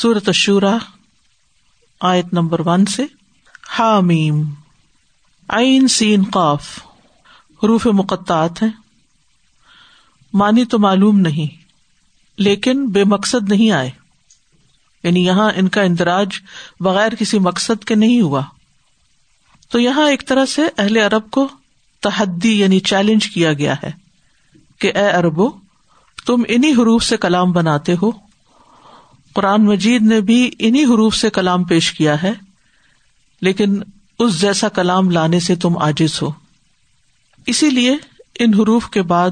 سورت شورا آیت نمبر ون سے۔ حامیم۔ عین سین قاف۔ حروف مقطعات ہیں۔ مانی تو معلوم نہیں، لیکن بے مقصد نہیں آئے۔ یعنی یہاں ان کا اندراج بغیر کسی مقصد کے نہیں ہوا۔ تو یہاں ایک طرح سے اہل عرب کو تحدی یعنی چیلنج کیا گیا ہے کہ اے اربو تم انہیں حروف سے کلام بناتے ہو۔ قرآن مجید نے بھی انہیں حروف سے کلام پیش کیا ہے، لیکن اس جیسا کلام لانے سے تم آجز ہو۔ اسی لیے ان حروف کے بعد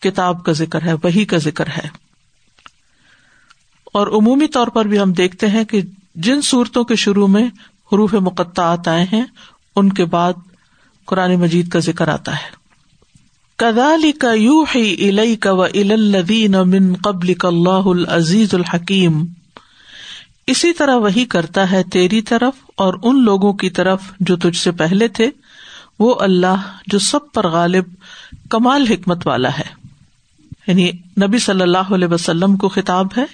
کتاب کا ذکر ہے وہی کا ذکر ہے۔ اور عمومی طور پر بھی ہم دیکھتے ہیں کہ جن صورتوں کے شروع میں حروف مقطعات آئے ہیں، ان کے بعد قرآن مجید کا ذکر آتا ہے۔ کدالی کا یو ہی کا و الدین من قبل اللہ العزیز الحکیم۔ اسی طرح وہی کرتا ہے تیری طرف اور ان لوگوں کی طرف جو تجھ سے پہلے تھے۔ وہ اللہ جو سب پر غالب، کمال، حکمت والا ہے۔ یعنی نبی صلی اللہ علیہ وسلم کو خطاب ہے،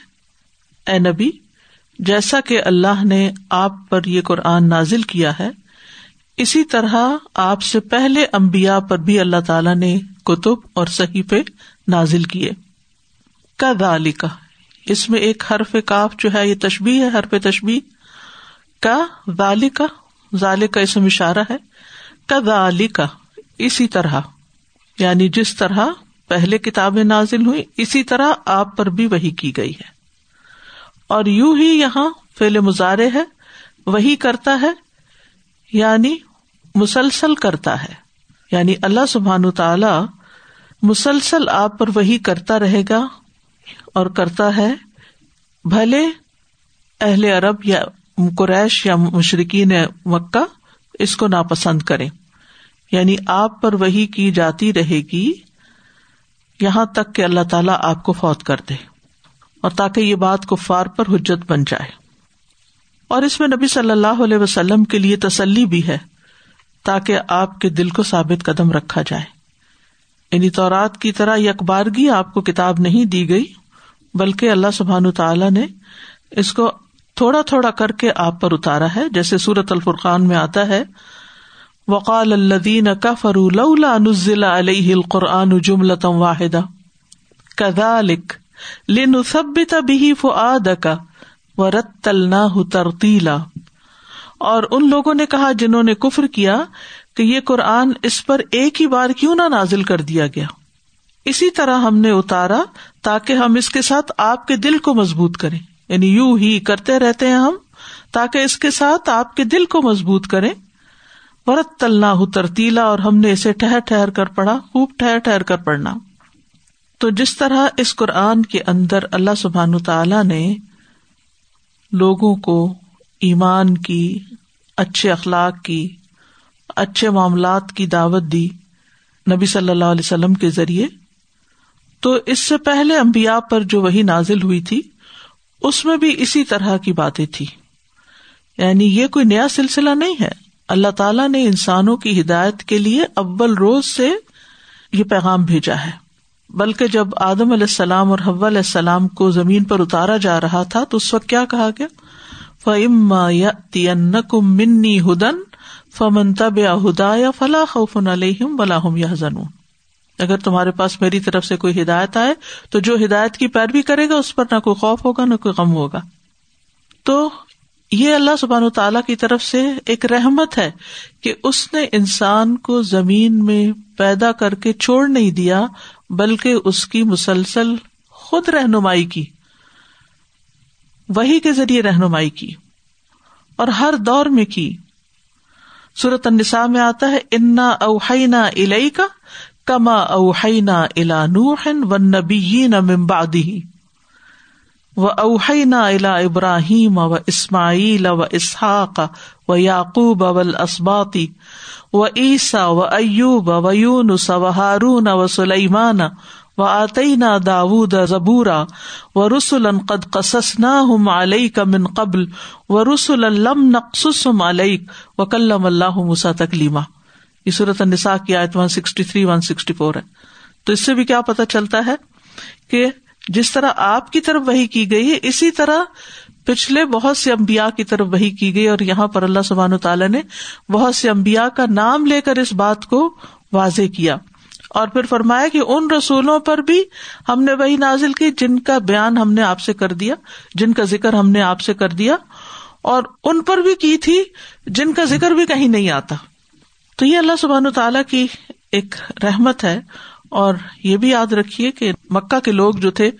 اے نبی، جیسا کہ اللہ نے آپ پر یہ قرآن نازل کیا ہے، اسی طرح آپ سے پہلے امبیا پر بھی اللہ تعالی نے کتب اور صحیح نازل کیے۔ کا دالی کا اس میں ایک حرف کاف جو ہے، یہ تشبی ہے، حرف تشبی کا دالی کا ظال کا اسم اشارہ ہے۔ کا دالی کا اسی طرح یعنی جس طرح پہلے کتابیں نازل ہوئی اسی طرح آپ پر بھی وہی کی گئی ہے۔ اور یو ہی یہاں فیل مظاہرے ہے، وہی کرتا ہے یعنی مسلسل کرتا ہے۔ یعنی اللہ سبحان تعالی مسلسل آپ پر وہی کرتا رہے گا اور کرتا ہے، بھلے اہل عرب یا قریش یا مشرقین مکہ اس کو ناپسند کرے یعنی آپ پر وہی کی جاتی رہے گی، یہاں تک کہ اللہ تعالیٰ آپ کو فوت کر دے اور تاکہ یہ بات کفار پر حجت بن جائے۔ اور اس میں نبی صلی اللہ علیہ وسلم کے لیے تسلی بھی ہے، تاکہ آپ کے دل کو ثابت قدم رکھا جائے۔ یعنی طورات کی طرح یکبارگی آپ کو کتاب نہیں دی گئی، بلکہ اللہ سبحان تعالیٰ نے اس کو تھوڑا تھوڑا کر کے آپ پر اتارا ہے، جیسے سورت الفرقان میں آتا ہے، وقال الدین کفر نزل علیہ القرآن جملتم واحدہ، کذالک لنثبت به فؤادک ورتلناه ترتیلا۔ اور ان لوگوں نے کہا جنہوں نے کفر کیا کہ یہ قرآن اس پر ایک ہی بار کیوں نہ نازل کر دیا گیا؟ اسی طرح ہم نے اتارا تاکہ ہم اس کے ساتھ آپ کے دل کو مضبوط کریں۔ یعنی یو ہی کرتے رہتے ہیں ہم، تاکہ اس کے ساتھ آپ کے دل کو مضبوط کریں۔ ورت تلنا ہو ترتیلا اور ہم نے اسے ٹہر ٹہر کر پڑھا، خوب ٹہر ٹہر کر پڑھنا۔ تو جس طرح اس قرآن کے اندر اللہ سبحان تعالی نے لوگوں کو ایمان کی، اچھے اخلاق کی اچھے معاملات کی دعوت دی نبی صلی اللہ علیہ وسلم کے ذریعے۔ تو اس سے پہلے امبیا پر جو وہی نازل ہوئی تھی، اس میں بھی اسی طرح کی باتیں تھی یعنی یہ کوئی نیا سلسلہ نہیں ہے۔ اللہ تعالیٰ نے انسانوں کی ہدایت کے لیے اول روز سے یہ پیغام بھیجا ہے۔ بلکہ جب آدم علیہ السلام اور حو علیہ السلام کو زمین پر اتارا جا رہا تھا، تو اس وقت کیا کہا گیا؟ فعما یا منی ہدن فمن تب ہدا یا فلاح خوف علیہم بلاحم یا زنون اگر تمہارے پاس میری طرف سے کوئی ہدایت آئے، تو جو ہدایت کی پیروی کرے گا، اس پر نہ کوئی خوف ہوگا، نہ کوئی غم ہوگا۔ تو یہ اللہ سبحان و تعالی کی طرف سے ایک رحمت ہے کہ اس نے انسان کو زمین میں پیدا کر کے چھوڑ نہیں دیا، بلکہ اس کی مسلسل خود رہنمائی کی۔ وہی کے ذریعے رہنمائی کی اور ہر دور میں کی۔ سورت النساء میں آتا ہے انا اوہینا الئی کا کما اوہینا الا نوح و نبی بعده و اوہینا الا ابراہیم و اسماعیل و اسحاق و یعقوب ول اسباتی و عیسا و ایوب و یونس و ہارون و سلیمان و آتینا داود زبورا و رسول قد قصصنا ہم علیک من قبل و رسول لم نقصصهم علیک و کلم اللہ مسا تکلیما یہ صورت النساء کی آیت one sixty three one sixty four ہے۔ تو اس سے بھی کیا پتا چلتا ہے کہ جس طرح آپ کی طرف وہی کی گئی ہے، اسی طرح پچھلے بہت سے امبیا کی طرف وہی کی گئی اور یہاں پر اللہ سبحان تعالیٰ نے بہت سے امبیا کا نام لے کر اس بات کو واضح کیا۔ اور پھر فرمایا کہ ان رسولوں پر بھی ہم نے وہی نازل کی جن کا بیان ہم نے آپ سے کر دیا، جن کا ذکر ہم نے آپ سے کر دیا، اور ان پر بھی کی تھی جن کا ذکر بھی کہیں نہیں آتا۔ تو یہ اللہ سبحان تعالیٰ کی ایک رحمت ہے، اور یہ بھی یاد رکھیے کہ مکہ کے لوگ جو تھے،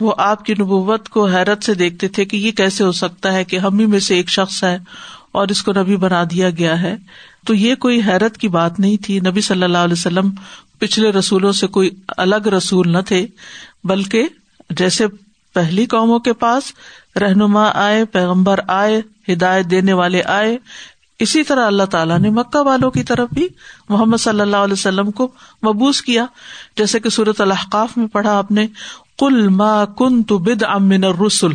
وہ آپ کی نبوت کو حیرت سے دیکھتے تھے کہ یہ کیسے ہو سکتا ہے کہ ہم ہی میں سے ایک شخص ہے اور اس کو نبی بنا دیا گیا ہے۔ تو یہ کوئی حیرت کی بات نہیں تھی۔ نبی صلی اللہ علیہ وسلم پچھلے رسولوں سے کوئی الگ رسول نہ تھے، بلکہ جیسے پہلی قوموں کے پاس رہنما آئے، پیغمبر آئے، ہدایت دینے والے آئے، اسی طرح اللہ تعالیٰ نے مکہ والوں کی طرف بھی محمد صلی اللہ علیہ وسلم کو مبوس کیا۔ جیسے کہ صورت الحقاف میں پڑھا آپ نے کل ما کن تو بد امن رسول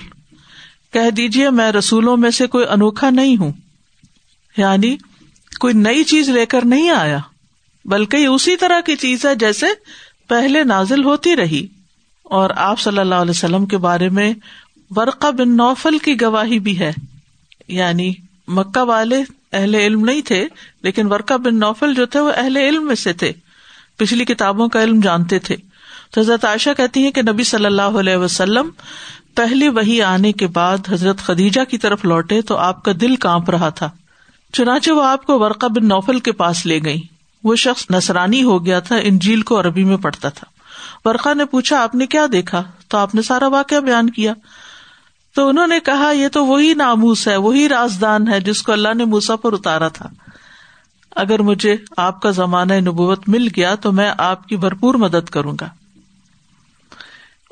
کہہ دیجیے میں رسولوں میں سے کوئی انوکھا نہیں ہوں۔ یعنی کوئی نئی چیز لے کر نہیں آیا۔ بلکہ یہ اسی طرح کی چیز ہے جیسے پہلے نازل ہوتی رہی اور آپ صلی اللہ علیہ وسلم کے بارے میں ورقہ بن نوفل کی گواہی بھی ہے۔ یعنی مکہ والے اہل علم نہیں تھے، لیکن ورقہ بن نوفل جو تھے وہ اہل علم میں سے تھے۔ پچھلی کتابوں کا علم جانتے تھے۔ تو حضرت عائشہ کہتی ہے کہ نبی صلی اللہ علیہ وسلم پہلی وہی آنے کے بعد حضرت خدیجہ کی طرف لوٹے تو آپ کا دل کانپ رہا تھا۔ چنانچہ وہ آپ کو ورقہ بن نوفل کے پاس لے گئی وہ شخص نسرانی ہو گیا تھا، انجیل کو عربی میں پڑھتا تھا۔ ورقا نے پوچھا، آپ نے کیا دیکھا؟ تو آپ نے سارا واقعہ بیان کیا۔ تو انہوں نے کہا، یہ تو وہی ناموس ہے، وہی رازدان ہے جس کو اللہ نے موسا پر اتارا تھا۔ اگر مجھے آپ کا زمانہ نبوت مل گیا تو میں آپ کی بھرپور مدد کروں گا۔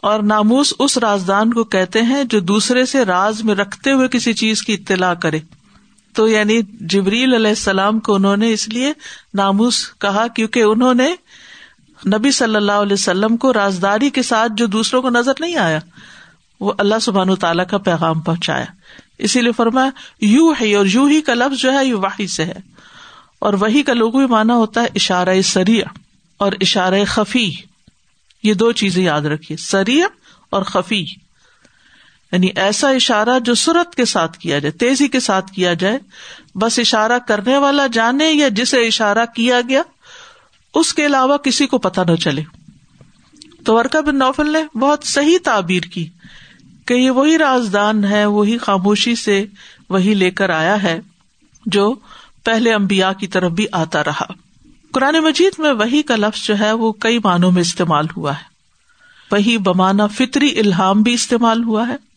اور ناموس اس رازدان کو کہتے ہیں جو دوسرے سے راز میں رکھتے ہوئے کسی چیز کی اطلاع کرے۔ تو یعنی جبریل علیہ السلام کو انہوں نے اس لیے ناموس کہا کیونکہ انہوں نے نبی صلی اللہ علیہ وسلم کو رازداری کے ساتھ جو دوسروں کو نظر نہیں آیا، وہ اللہ سبحان تعالیٰ کا پیغام پہنچایا۔ اسی لیے فرمایا، یو ہے اور یو ہی کا لفظ جو ہے یو واحد سے ہے۔ اور وہی کا لوگ بھی مانا ہوتا ہے اشارہ سریا اور اشارہ خفی۔ یہ دو چیزیں یاد رکھیے سریا اور خفی۔ یعنی ایسا اشارہ جو سرت کے ساتھ کیا جائے، تیزی کے ساتھ کیا جائے۔ بس اشارہ کرنے والا جانے یا جسے اشارہ کیا گیا، اس کے علاوہ کسی کو پتہ نہ چلے۔ تو ورکا بن نوفل نے بہت صحیح تعبیر کی کہ یہ وہی رازدان ہے، وہی خاموشی سے وہی لے کر آیا ہے جو پہلے امبیا کی طرف بھی آتا رہا۔ قرآن مجید میں وہی کا لفظ جو ہے، وہ کئی معنوں میں استعمال ہوا ہے۔ وہی بمانا فطری الحام بھی استعمال ہوا ہے۔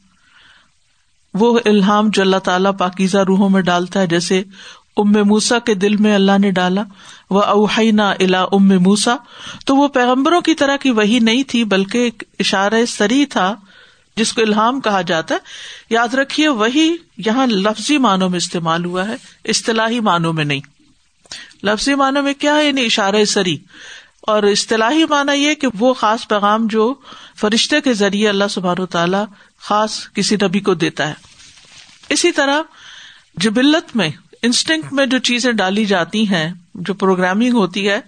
وہ الحام جو اللہ تعالیٰ پاکیزہ روحوں میں ڈالتا ہے، جیسے ام موسا کے دل میں اللہ نے ڈالا وہ اوہینا الا ام موسا تو وہ پیغمبروں کی طرح کی وہی نہیں تھی، بلکہ ایک اشارہ سری تھا، جس کو الحام کہا جاتا ہے۔ یاد رکھیے وہی یہاں لفظی معنوں میں استعمال ہوا ہے، اصطلاحی معنوں میں نہیں۔ لفظی معنوں میں کیا ہے؟ یعنی اشارہ سری۔ اور اصطلاحی معنی یہ کہ وہ خاص پیغام جو فرشتے کے ذریعے اللہ سبحان و تعالی خاص کسی نبی کو دیتا ہے۔ اسی طرح جبلت میں انسٹنگ میں جو چیزیں ڈالی جاتی ہیں، جو پروگرامنگ ہوتی ہے،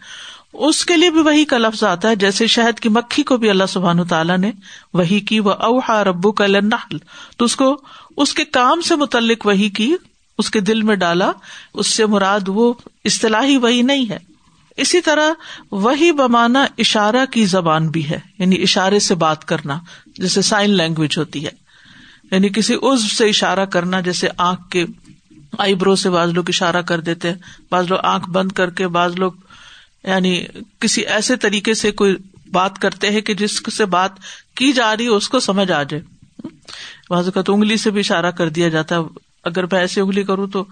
اس کے لیے بھی وہی کا لفظ آتا ہے، جیسے شہد کی مکھی کو بھی اللہ سبحان تعالیٰ نے وہی کی وہ اوہا ربو کا لنحل تو اس کو، اس کے کام سے متعلق وہی کی، اس کے دل میں ڈالا، اس سے مراد وہ اصطلاحی وہی نہیں ہے۔ اسی طرح وہی بمانا اشارہ کی زبان بھی ہے یعنی اشارے سے بات کرنا، جیسے سائن لینگویج ہوتی ہے۔ یعنی کسی عزو سے اشارہ کرنا، جیسے آنکھ کے آئی برو سے بعض لوگ اشارہ کر دیتے ہیں، بعض لوگ آنکھ بند کر کے، بعض لوگ یعنی کسی ایسے طریقے سے کوئی بات کرتے ہیں کہ جس سے بات کی جا رہی ہے اس کو سمجھ آ جائے۔ بعض اوقات انگلی سے بھی اشارہ کر دیا جاتا ہے۔ اگر میں ایسے انگلی کروں تو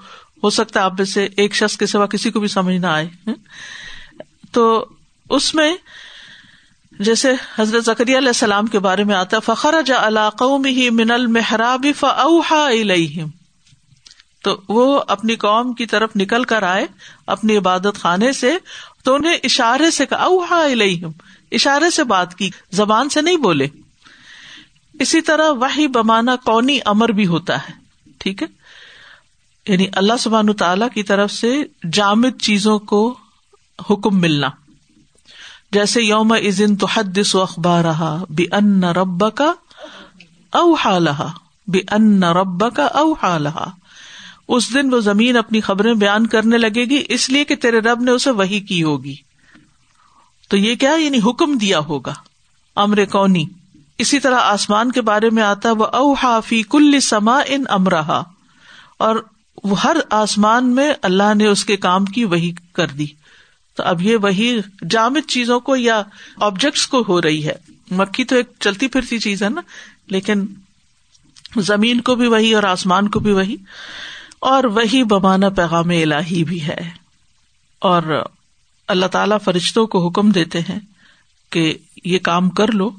ہو سکتا ہے آپ میں سے ایک شخص کے سوا کسی کو بھی سمجھ نہ آئے۔ تو اس میں جیسے حضرت زکری علیہ السلام کے بارے میں آتا فخر جا علاقوں میں ہی من المحراب فاوحا الیہم تو وہ اپنی قوم کی طرف نکل کر آئے اپنی عبادت خانے سے، تو انہیں اشارے سے کہا اوہا الیہم اشارے سے بات کی، زبان سے نہیں بولے۔ اسی طرح وہی بمانا کونی امر بھی ہوتا ہے، ٹھیک ہے؟ یعنی اللہ سبحان تعالی کی طرف سے جامد چیزوں کو حکم ملنا۔ جیسے یوم ازن تو حدس و اخبار رہا بے ان رب کا او حالہ بے ان رب کا او اس دن وہ زمین اپنی خبریں بیان کرنے لگے گی، اس لیے کہ تیرے رب نے اسے وہی کی ہوگی۔ تو یہ کیا یعنی حکم دیا ہوگا؟ امر کونی۔ اسی طرح آسمان کے بارے میں آتا وہ اوہا فی کل سما ان امرا اور وہ ہر آسمان میں اللہ نے اس کے کام کی وہی کر دی۔ تو اب یہ وہی جامد چیزوں کو یا آبجیکٹس کو ہو رہی ہے۔ مکھی تو ایک چلتی پھرتی چیز ہے نا، لیکن زمین کو بھی وہی اور آسمان کو بھی وہی۔ اور وہی بمانا پیغام الہی بھی ہے۔ اور اللہ تعالی فرشتوں کو حکم دیتے ہیں کہ یہ کام کر لو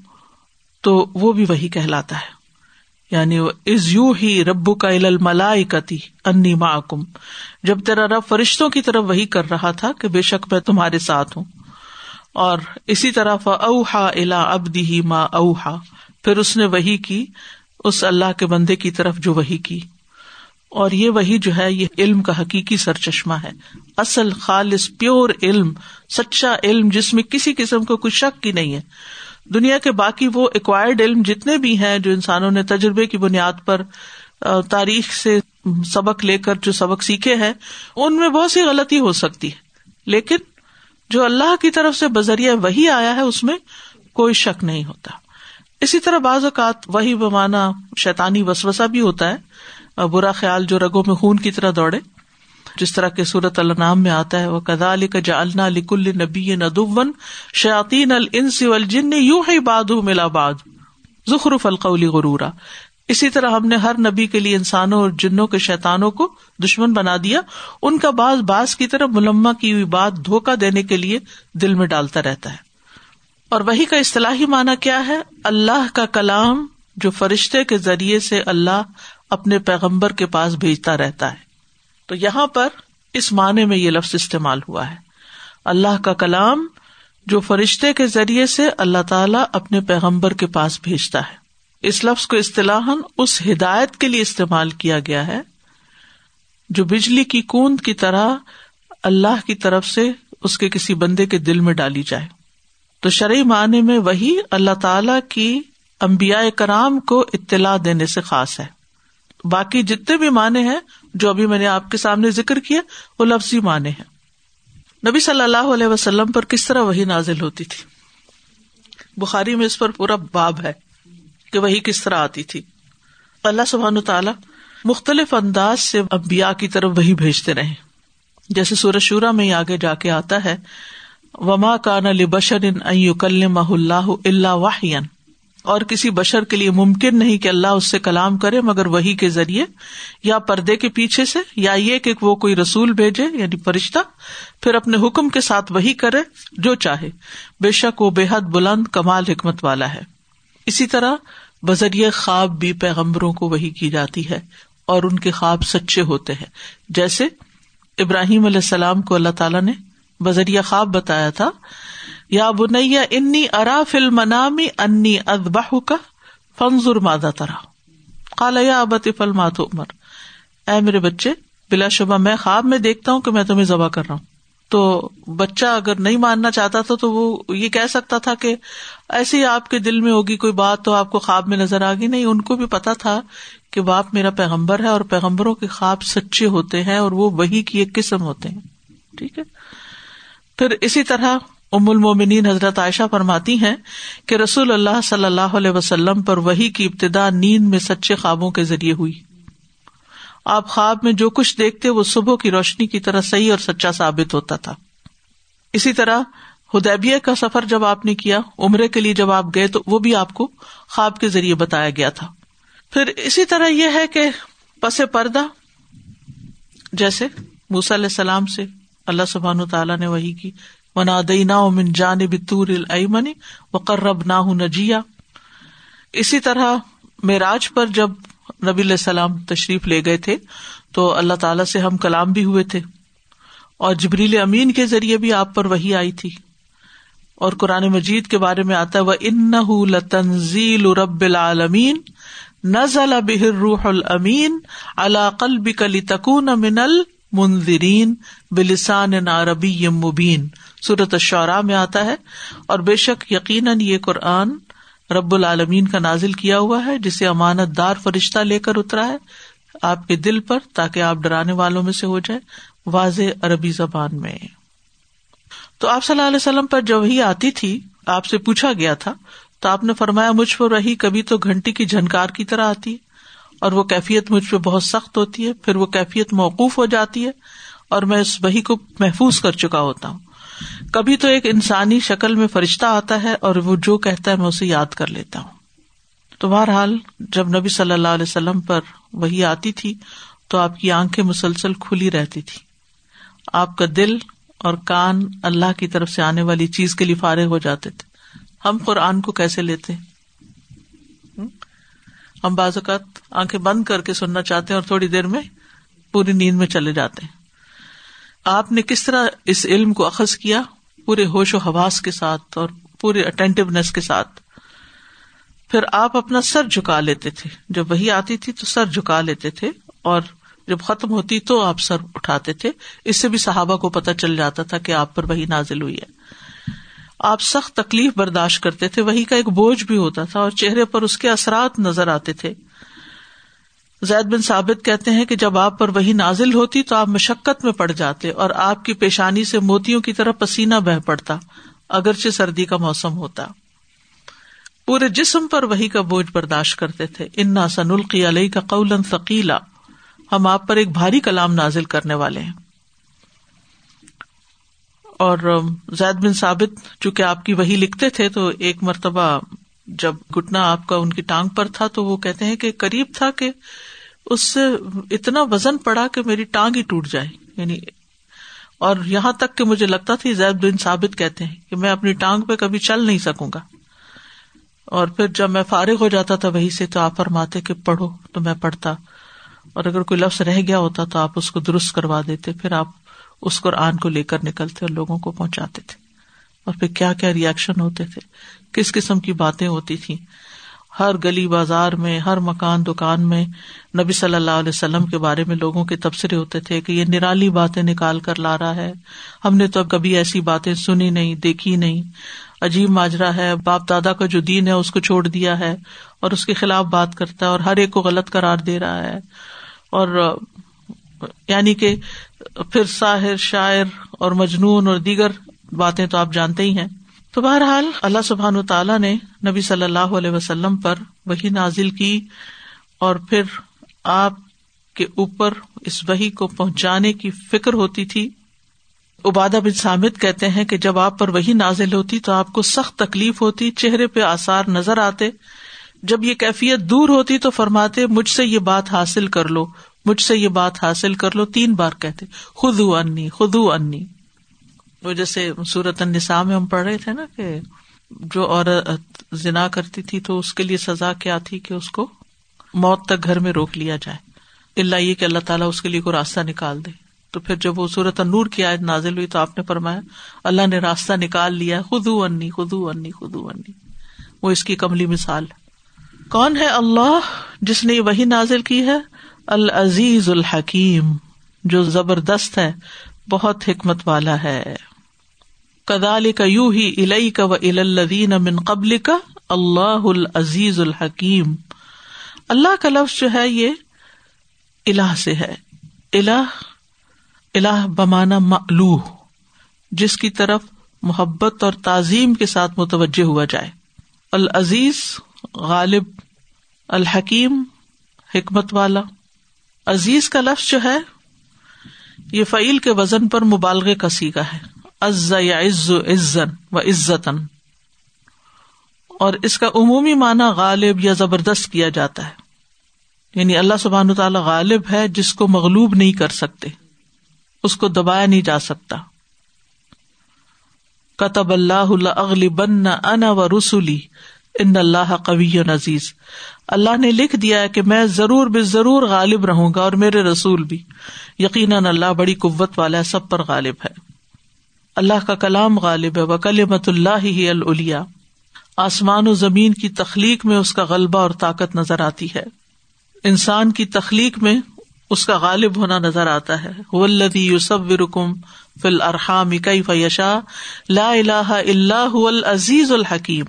تو وہ بھی وہی کہلاتا ہے۔ یعنی از یو ہی ربو کا ملائی کتی انی معکم۔ جب تیرا رب فرشتوں کی طرف وہی کر رہا تھا کہ بے شک میں تمہارے ساتھ ہوں۔ اور اسی طرح اوہا الا ابدی ہی ماں اوہا پھر اس نے وہی کی اس اللہ کے بندے کی طرف جو وہی کی۔ اور یہ وہی جو ہے، یہ علم کا حقیقی سر چشمہ ہے۔ اصل خالص، پیور علم، سچا علم جس میں کسی قسم کو کوئی شک کی نہیں ہے۔ دنیا کے باقی وہ ایکوائرڈ علم جتنے بھی ہیں جو انسانوں نے تجربے کی بنیاد پر تاریخ سے سبق لے کر جو سبق سیکھے ہیں، ان میں بہت سی غلطی ہو سکتی ہے۔ لیکن جو اللہ کی طرف سے بذریعہ وہی آیا ہے، اس میں کوئی شک نہیں ہوتا۔ اسی طرح بعض اوقات وہی بمانا شیتانی وسوسا بھی ہوتا ہے۔ برا خیال جو رگوں میں خون کی طرح دوڑے۔ جس طرح کے صورت اللہ نام میں آتا ہے وہ کدا علی کا جا لکل نبی ندون شاطین النس الجن یوں ہی باد ملا باد ظخر القولی غرورا۔ اسی طرح ہم نے ہر نبی کے لیے انسانوں اور جنوں کے شیتانوں کو دشمن بنا دیا۔ ان کا باز باز کی طرح ملما کی ہوئی بات دھوکا دینے کے لیے دل میں ڈالتا رہتا ہے۔ اور وہی کا اصطلاحی معنی کیا ہے؟ اللہ کا کلام جو فرشتے کے ذریعے سے اللہ اپنے پیغمبر کے پاس بھیجتا رہتا ہے۔ تو یہاں پر اس معنی میں یہ لفظ استعمال ہوا ہے۔ اللہ کا کلام جو فرشتے کے ذریعے سے اللہ تعالیٰ اپنے پیغمبر کے پاس بھیجتا ہے۔ اس لفظ کو اصطلاح اس ہدایت کے لیے استعمال کیا گیا ہے جو بجلی کی کوند کی طرح اللہ کی طرف سے اس کے کسی بندے کے دل میں ڈالی جائے۔ تو شرعی معنی میں وہی اللہ تعالی کی امبیا کرام کو اطلاع دینے سے خاص ہے۔ باقی جتنے بھی معنی ہیں، جو ابھی میں نے آپ کے سامنے ذکر کیا وہ لفظی معنی ہیں۔ نبی صلی اللہ علیہ وسلم پر کس طرح وہی نازل ہوتی تھی؟ بخاری میں اس پر پورا باب ہے کہ وہی کس طرح آتی تھی۔ اللہ سبحان تعالیٰ مختلف انداز سے امبیا کی طرف وہی بھیجتے رہے۔ جیسے سورج شورا میں ہی آگے جا کے آتا ہے، وما کان علی بشر ان مح اللہ اللہ واہین اور کسی بشر کے لیے ممکن نہیں کہ اللہ اس سے کلام کرے، مگر وہی کے ذریعے، یا پردے کے پیچھے سے، یا یہ کہ وہ کوئی رسول بھیجے یعنی فرشتہ، پھر اپنے حکم کے ساتھ وہی کرے، جو چاہے۔ بے شک وہ بے حد بلند کمال حکمت والا ہے۔ اسی طرح بذریعہ خواب بھی پیغمبروں کو وہی کی جاتی ہے، اور ان کے خواب سچے ہوتے ہیں۔ جیسے ابراہیم علیہ السلام کو اللہ تعالیٰ نے بذریعہ خواب بتایا تھا یا بنیا انی ارا فل منامی انی ادبہ کا فنزر مادہ ترا۔ کالا یا ابت فل مات عمر اے میرے بچے، بلا شبہ میں خواب میں دیکھتا ہوں کہ میں تمہیں ذبح کر رہا ہوں۔ تو بچہ اگر نہیں ماننا چاہتا تھا تو وہ یہ کہہ سکتا تھا کہ ایسے ہی آپ کے دل میں ہوگی کوئی بات تو آپ کو خواب میں نظر آ گئی نہیں۔ ان کو بھی پتا تھا کہ باپ میرا پیغمبر ہے اور پیغمبروں کے خواب سچے ہوتے ہیں اور وہ وہی کی ایک قسم ہوتے ہیں۔ ٹھیک ہے؟ پھر اسی طرح ام المومنین حضرت عائشہ فرماتی ہیں کہ رسول اللہ صلی اللہ علیہ وسلم پر وہی کی ابتدا نیند میں سچے خوابوں کے ذریعے ہوئی۔ آپ خواب میں جو کچھ دیکھتے وہ صبح کی روشنی کی طرح صحیح اور سچا ثابت ہوتا تھا۔ اسی طرح ہدیبیہ کا سفر جب آپ نے کیا، عمرے کے لیے جب آپ گئے تو وہ بھی آپ کو خواب کے ذریعے بتایا گیا تھا۔ پھر اسی طرح یہ ہے کہ پس پردہ جیسے موسی علیہ السلام سے اللہ سبحان تعالیٰ نے وہی کی ونا دئی من جانب تور المنی و قرب نہ نجیا اسی طرح معراج پر جب نبی علیہ السلام تشریف لے گئے تھے، تو اللہ تعالی سے ہم کلام بھی ہوئے تھے۔ اور جبریل امین کے ذریعے بھی آپ پر وہی آئی تھی۔ اور قرآن مجید کے بارے میں آتا ہے وہ ان لنزیل رب العالمین نزل بہر روح المین اللہ قلب کلی تکون من منظرین بلسان عربی مبین۔ صورت الشعراء میں آتا ہے اور بے شک یقیناً یہ قرآن رب العالمین کا نازل کیا ہوا ہے، جسے امانت دار فرشتہ لے کر اترا ہے۔ آپ کے دل پر تاکہ آپ ڈرانے والوں میں سے ہو جائے واضح عربی زبان میں۔ تو آپ صلی اللہ علیہ وسلم پر جب ہی آتی تھی، آپ سے پوچھا گیا تھا، تو آپ نے فرمایا، مجھ پر رہی کبھی تو گھنٹی کی جھنکار کی طرح آتی۔ ہے اور وہ کیفیت مجھ پہ بہت سخت ہوتی ہے، پھر وہ کیفیت موقوف ہو جاتی ہے اور میں اس وہی کو محفوظ کر چکا ہوتا ہوں۔ کبھی تو ایک انسانی شکل میں فرشتہ آتا ہے اور وہ جو کہتا ہے میں اسے یاد کر لیتا ہوں۔ تو بہرحال جب نبی صلی اللہ علیہ وسلم پر وہی آتی تھی تو آپ کی آنکھیں مسلسل کھلی رہتی تھی۔ آپ کا دل اور کان اللہ کی طرف سے آنے والی چیز کے لیے فارغ ہو جاتے تھے۔ ہم قرآن کو کیسے لیتے؟ ہم بعض اوقات آنکھیں بند کر کے سننا چاہتے ہیں اور تھوڑی دیر میں پوری نیند میں چلے جاتے ہیں۔ آپ نے کس طرح اس علم کو اخذ کیا؟ پورے ہوش و حواس کے ساتھ اور پورے اٹینٹیونیس کے ساتھ۔ پھر آپ اپنا سر جھکا لیتے تھے۔ جب وہی آتی تھی تو سر جھکا لیتے تھے اور جب ختم ہوتی تو آپ سر اٹھاتے تھے۔ اس سے بھی صحابہ کو پتہ چل جاتا تھا کہ آپ پر وہی نازل ہوئی ہے۔ آپ سخت تکلیف برداشت کرتے تھے، وہی کا ایک بوجھ بھی ہوتا تھا اور چہرے پر اس کے اثرات نظر آتے تھے۔ زید بن ثابت کہتے ہیں کہ جب آپ پر وہی نازل ہوتی تو آپ مشقت میں پڑ جاتے اور آپ کی پیشانی سے موتیوں کی طرح پسینہ بہ پڑتا، اگرچہ سردی کا موسم ہوتا۔ پورے جسم پر وہی کا بوجھ برداشت کرتے تھے۔ انا سن القی علیہ کا قول ثقیلا۔ ہم آپ پر ایک بھاری کلام نازل کرنے والے ہیں۔ اور زید بن ثابت چونکہ آپ کی وہی لکھتے تھے تو ایک مرتبہ جب گٹنا آپ کا ان کی ٹانگ پر تھا تو وہ کہتے ہیں کہ قریب تھا کہ اس سے اتنا وزن پڑا کہ میری ٹانگ ہی ٹوٹ جائے یعنی اور یہاں تک کہ مجھے لگتا تھا زید بن ثابت کہتے ہیں کہ میں اپنی ٹانگ پہ کبھی چل نہیں سکوں گا۔ اور پھر جب میں فارغ ہو جاتا تھا وہی سے تو آپ فرماتے کہ پڑھو تو میں پڑھتا، اور اگر کوئی لفظ رہ گیا ہوتا تو آپ اس کو درست کروا دیتے، پھر آپ اس قرآن کو لے کر نکلتے اور لوگوں کو پہنچاتے تھے۔ اور پھر کیا کیا ریئیکشن ہوتے تھے؟ کس قسم کی باتیں ہوتی تھی ہر گلی بازار میں، ہر مکان، دکان میں نبی صلی اللہ علیہ وسلم کے بارے میں لوگوں کے تبصرے ہوتے تھے کہ یہ نرالی باتیں نکال کر لا رہا ہے۔ ہم نے تو اب کبھی ایسی باتیں سنی نہیں، دیکھی نہیں۔ عجیب ماجرا ہے۔ باپ دادا کا جو دین ہے، اس کو چھوڑ دیا ہے اور اس کے خلاف بات کرتا ہے اور ہر ایک کو غلط قرار دے رہا ہے۔ اور یعنی کہ پھر ساحر، شاعر اور مجنون اور دیگر باتیں تو آپ جانتے ہی ہیں۔ تو بہرحال اللہ سبحان تعالیٰ نے نبی صلی اللہ علیہ وسلم پر وہی نازل کی اور پھر آپ کے اوپر اس وہی کو پہنچانے کی فکر ہوتی تھی۔ عبادہ بن سامد کہتے ہیں کہ جب آپ پر وہی نازل ہوتی تو آپ کو سخت تکلیف ہوتی، چہرے پہ آسار نظر آتے۔ جب یہ کیفیت دور ہوتی تو فرماتے، مجھ سے یہ بات حاصل کر لو۔ مجھ سے یہ بات حاصل کر لو، تین بار کہتے خدو انی خدو انی۔ وہ جیسے سورت النساء میں ہم پڑھ رہے تھے نا کہ جو عورت زنا کرتی تھی تو اس کے لیے سزا کیا تھی کہ اس کو موت تک گھر میں روک لیا جائے۔ اللہ یہ کہ اللہ تعالیٰ اس کے لیے کوئی راستہ نکال دے۔ تو پھر جب وہ سورت نور کی آیت نازل ہوئی تو آپ نے فرمایا، اللہ نے راستہ نکال لیا خدو انی خدو انی خدو انی۔ وہ اس کی کملی مثال ہے۔ کون ہے اللہ جس نے وہی نازل کی ہے؟ العزیز الحکیم، جو زبردست ہے، بہت حکمت والا ہے۔ کدال کا یو ہی الئی کا و الدین من قبل کا اللہ العزیز الحکیم۔ اللہ کا لفظ جو ہے، یہ الہ سے ہے۔ الہ الہ بمانا ملوح جس کی طرف محبت اور تعظیم کے ساتھ متوجہ ہوا جائے۔ العزیز، غالب، الحکیم، حکمت والا۔ عزیز کا لفظ جو ہے، یہ فعیل کے وزن پر مبالغ کا سیگا ہے۔ عز یا عز عزن و عزتن۔ اور اس کا عمومی معنی غالب یا زبردست کیا جاتا ہے۔ یعنی اللہ سبحان تعالی غالب ہے، جس کو مغلوب نہیں کر سکتے۔ اس کو دبایا نہیں جا سکتا۔ کتب اللہ اغلی بن ان و رسولی ان اللہ قوی عزیز اللہ نے لکھ دیا ہے کہ میں ضرور بے ضرور غالب رہوں گا اور میرے رسول بھی۔ یقیناً اللہ بڑی قوت والا ہے، سب پر غالب ہے۔ اللہ کا کلام غالب ہے وکل مت اللہ ہی الیا آسمان و زمین کی تخلیق میں اس کا غلبہ اور طاقت نظر آتی ہے۔ انسان کی تخلیق میں اس کا غالب ہونا نظر آتا ہے۔ ولدی یوسف رکم فل ارحام کئی فیشا لا الہ اللہ العزیز الحکیم۔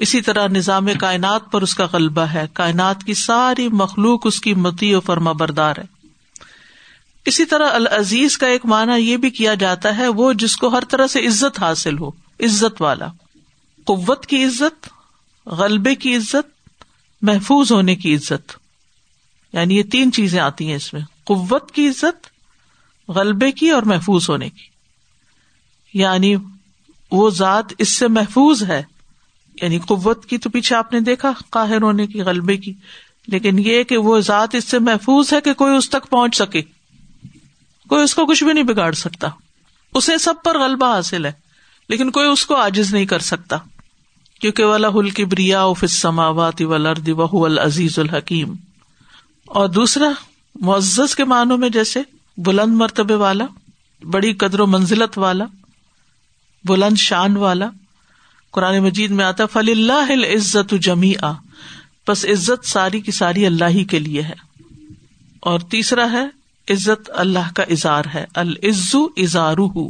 اسی طرح نظام کائنات پر اس کا غلبہ ہے۔ کائنات کی ساری مخلوق اس کی متی و فرما بردار ہے۔ اسی طرح العزیز کا ایک معنی یہ بھی کیا جاتا ہے، وہ جس کو ہر طرح سے عزت حاصل ہو، عزت والا۔ قوت کی عزت، غلبے کی عزت، محفوظ ہونے کی عزت۔ یعنی یہ تین چیزیں آتی ہیں اس میں۔ قوت کی عزت، غلبے کی اور محفوظ ہونے کی۔ یعنی وہ ذات اس سے محفوظ ہے یعنی قوت کی تو پیچھے آپ نے دیکھا، قاہر ہونے کی، غلبے کی۔ لیکن یہ کہ وہ ذات اس سے محفوظ ہے کہ کوئی اس تک پہنچ سکے۔ کوئی اس کو کچھ بھی نہیں بگاڑ سکتا۔ اسے سب پر غلبہ حاصل ہے، لیکن کوئی اس کو آجز نہیں کر سکتا۔ کیونکہ والا ہل کی بریا سماوات و العزیز الحکیم اور دوسرا، معزز کے معنوں میں جیسے بلند مرتبے والا، بڑی قدر و منزلت والا، بلند شان والا۔ قرآن مجید میں آتا فل اللہ عزت جمی آ بس عزت ساری کی ساری اللہ ہی کے لیے ہے۔ اور تیسرا ہے، عزت اللہ کا اظہار ہے۔ العزو ازارو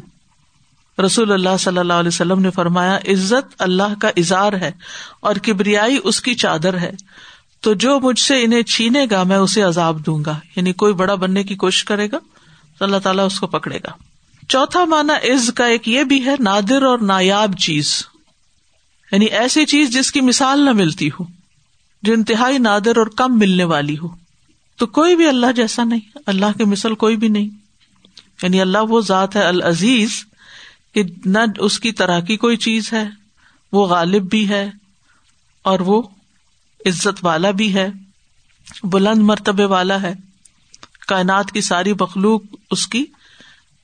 رسول اللہ صلی اللہ علیہ وسلم نے فرمایا، عزت اللہ کا اظہار ہے اور کبریائی اس کی چادر ہے۔ تو جو مجھ سے انہیں چھینے گا، میں اسے عذاب دوں گا۔ یعنی کوئی بڑا بننے کی کوشش کرے گا، تو اللہ تعالیٰ اس کو پکڑے گا۔ چوتھا مانا عز کا ایک یہ بھی ہے، نادر اور نایاب چیز۔ یعنی ایسی چیز جس کی مثال نہ ملتی ہو، جو انتہائی نادر اور کم ملنے والی ہو۔ تو کوئی بھی اللہ جیسا نہیں، اللہ کی مثل کوئی بھی نہیں۔ یعنی اللہ وہ ذات ہے العزیز کہ نہ اس کی طرح کی کوئی چیز ہے، وہ غالب بھی ہے اور وہ عزت والا بھی ہے، بلند مرتبے والا ہے۔ کائنات کی ساری مخلوق اس کی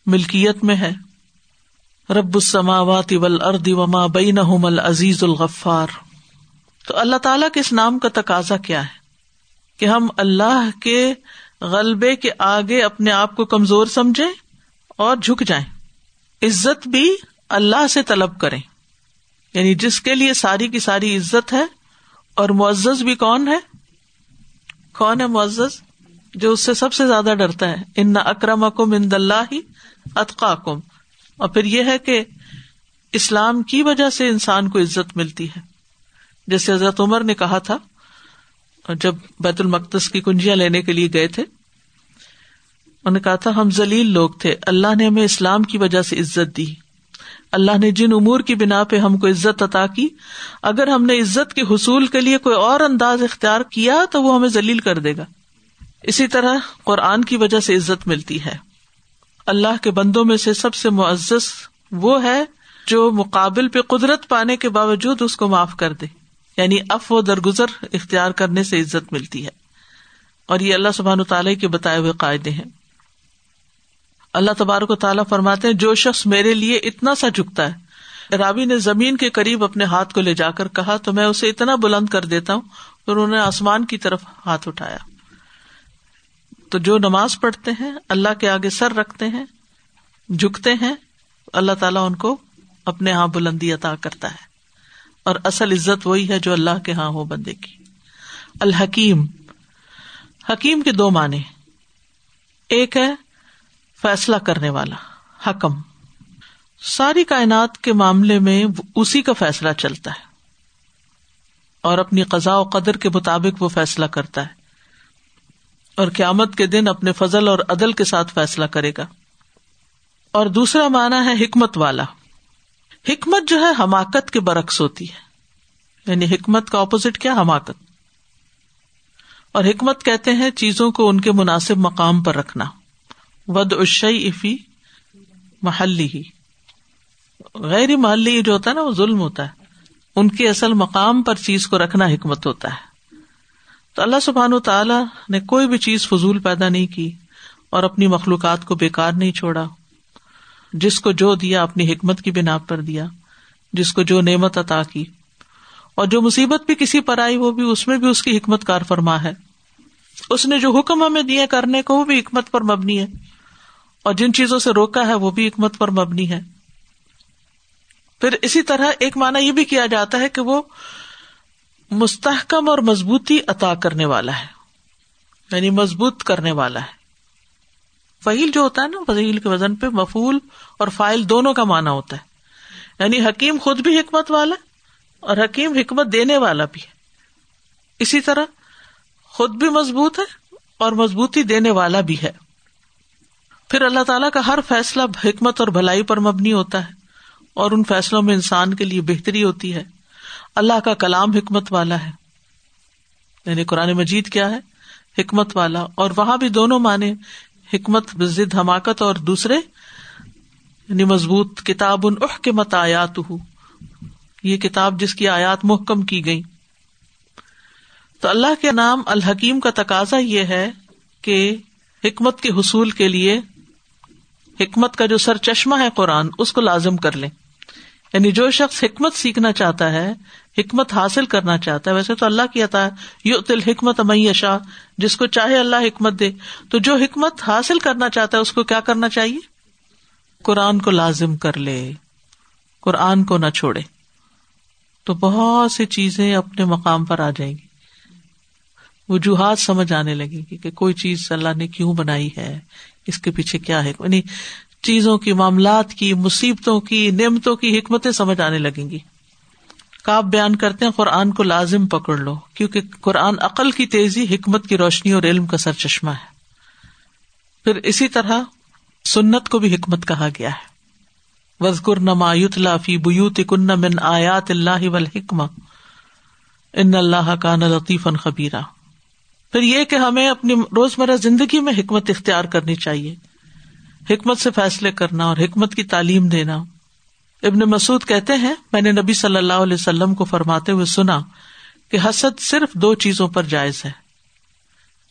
ملکیت میں ہے۔ رب السماوات والارض وما بینہم العزیز الغفار۔ تو اللہ تعالیٰ کے اس نام کا تقاضا کیا ہے؟ کہ ہم اللہ کے غلبے کے آگے اپنے آپ کو کمزور سمجھیں اور جھک جائیں۔ عزت بھی اللہ سے طلب کریں۔ یعنی جس کے لیے ساری کی ساری عزت ہے اور معزز بھی کون ہے؟ کون ہے معزز؟ جو اس سے سب سے زیادہ ڈرتا ہے۔ ان نہ اکرم اکم ان اللہ ہی اطقا کم اور پھر یہ ہے کہ اسلام کی وجہ سے انسان کو عزت ملتی ہے۔ جیسے حضرت عمر نے کہا تھا، جب بیت المقدس کی کنجیاں لینے کے لیے گئے تھے، انہوں نے کہا تھا، ہم ذلیل لوگ تھے، اللہ نے ہمیں اسلام کی وجہ سے عزت دی۔ اللہ نے جن امور کی بنا پہ ہم کو عزت عطا کی، اگر ہم نے عزت کے حصول کے لیے کوئی اور انداز اختیار کیا، تو وہ ہمیں ذلیل کر دے گا۔ اسی طرح قرآن کی وجہ سے عزت ملتی ہے۔ اللہ کے بندوں میں سے سب سے معزز وہ ہے جو مقابل پہ قدرت پانے کے باوجود اس کو معاف کر دے۔ یعنی اف و درگزر اختیار کرنے سے عزت ملتی ہے۔ اور یہ اللہ سبحان تعالی کے بتائے ہوئے قاعدے ہیں۔ اللہ تبارک و تعالیٰ فرماتے ہیں، جو شخص میرے لیے اتنا سا جھکتا ہے رابی نے زمین کے قریب اپنے ہاتھ کو لے جا کر کہا، تو میں اسے اتنا بلند کر دیتا ہوں اور انہوں نے آسمان کی طرف ہاتھ اٹھایا۔ تو جو نماز پڑھتے ہیں، اللہ کے آگے سر رکھتے ہیں، جھکتے ہیں، اللہ تعالیٰ ان کو اپنے یہاں بلندی عطا کرتا ہے۔ اور اصل عزت وہی ہے جو اللہ کے ہاں ہو بندے کی۔ الحکیم۔ حکیم کے دو معنی۔ ایک ہے فیصلہ کرنے والا، حکم۔ ساری کائنات کے معاملے میں اسی کا فیصلہ چلتا ہے۔ اور اپنی قزا و قدر کے مطابق وہ فیصلہ کرتا ہے۔ اور قیامت کے دن اپنے فضل اور عدل کے ساتھ فیصلہ کرے گا۔ اور دوسرا مانا ہے حکمت والا۔ حکمت جو ہے حماقت کے برعکس ہوتی ہے۔ یعنی حکمت کا اپوزٹ کیا؟ حماقت۔ اور حکمت کہتے ہیں چیزوں کو ان کے مناسب مقام پر رکھنا۔ ود اشئی افی محلی ہی غیر محلی جو ہوتا ہے نا، وہ ظلم ہوتا ہے۔ ان کے اصل مقام پر چیز کو رکھنا حکمت ہوتا ہے۔ تو اللہ سبحان تعالیٰ نے کوئی بھی چیز فضول پیدا نہیں کی اور اپنی مخلوقات کو بےکار نہیں چھوڑا، جس کو جو دیا اپنی حکمت کی بنا پر دیا، جس کو جو نعمت عطا کی۔ اور جو مصیبت بھی کسی پر آئی، وہ بھی اس میں بھی اس کی حکمت کار فرما ہے۔ اس نے جو حکم ہمیں دیے کرنے کو، وہ بھی حکمت پر مبنی ہے۔ اور جن چیزوں سے روکا ہے، وہ بھی حکمت پر مبنی ہے۔ پھر اسی طرح ایک مانا یہ بھی کیا جاتا ہے کہ وہ مستحکم اور مضبوطی عطا کرنے والا ہے۔ یعنی مضبوط کرنے والا ہے۔ فہیل جو ہوتا ہے نا فہیل کے وزن پہ مفول اور فائل دونوں کا مانا ہوتا ہے۔ یعنی حکیم خود بھی حکمت والا اور حکیم حکمت دینے والا بھی ہے۔ اسی طرح خود بھی مضبوط ہے اور مضبوطی دینے والا بھی ہے۔ پھر اللہ تعالیٰ کا ہر فیصلہ حکمت اور بھلائی پر مبنی ہوتا ہے اور ان فیصلوں میں انسان کے لیے بہتری ہوتی ہے۔ اللہ کا کلام حکمت والا ہے۔ یعنی قرآن مجید کیا ہے؟ حکمت والا۔ اور وہاں بھی دونوں مانے حکمت، ضد، حماقت اور دوسرے۔ یعنی مضبوط، کتاب ان اح کے مت آیات یہ کتاب جس کی آیات محکم کی گئی تو اللہ کے نام الحکیم کا تقاضا یہ ہے کہ حکمت کے حصول کے لیے حکمت کا جو سر چشمہ ہے قرآن، اس کو لازم کر لیں۔ یعنی جو شخص حکمت سیکھنا چاہتا ہے حکمت حاصل کرنا چاہتا ہے۔ ویسے تو اللہ کی عطا ہے۔ یو تل حکمت شاہ جس کو چاہے اللہ حکمت دے۔ تو جو حکمت حاصل کرنا چاہتا ہے، اس کو کیا کرنا چاہیے؟ قرآن کو لازم کر لے۔ قرآن کو نہ چھوڑے۔ تو بہت سی چیزیں اپنے مقام پر آ جائیں گی۔ وجوہات سمجھ آنے لگے گی کہ کوئی چیز اللہ نے کیوں بنائی ہے؟ اس کے پیچھے کیا ہے؟ یعنی چیزوں کی، معاملات کی، مصیبتوں کی، نعمتوں کی حکمتیں سمجھ آنے لگیں گی۔ کاپ بیان کرتے ہیں، قرآن کو لازم پکڑ لو، کیونکہ قرآن عقل کی تیزی، حکمت کی روشنی اور علم کا سر چشمہ ہے۔ پھر اسی طرح سنت کو بھی حکمت کہا گیا ہے۔ وزقر نمایت لافی بیوت کن من آیات اللہ و حکم ان اللہ کا لطیف خبیرہ پھر یہ کہ ہمیں اپنی روزمرہ زندگی میں حکمت اختیار کرنی چاہیے۔ حکمت سے فیصلے کرنا اور حکمت کی تعلیم دینا۔ ابن مسعود کہتے ہیں، میں نے نبی صلی اللہ علیہ وسلم کو فرماتے ہوئے سنا کہ حسد صرف دو چیزوں پر جائز ہے۔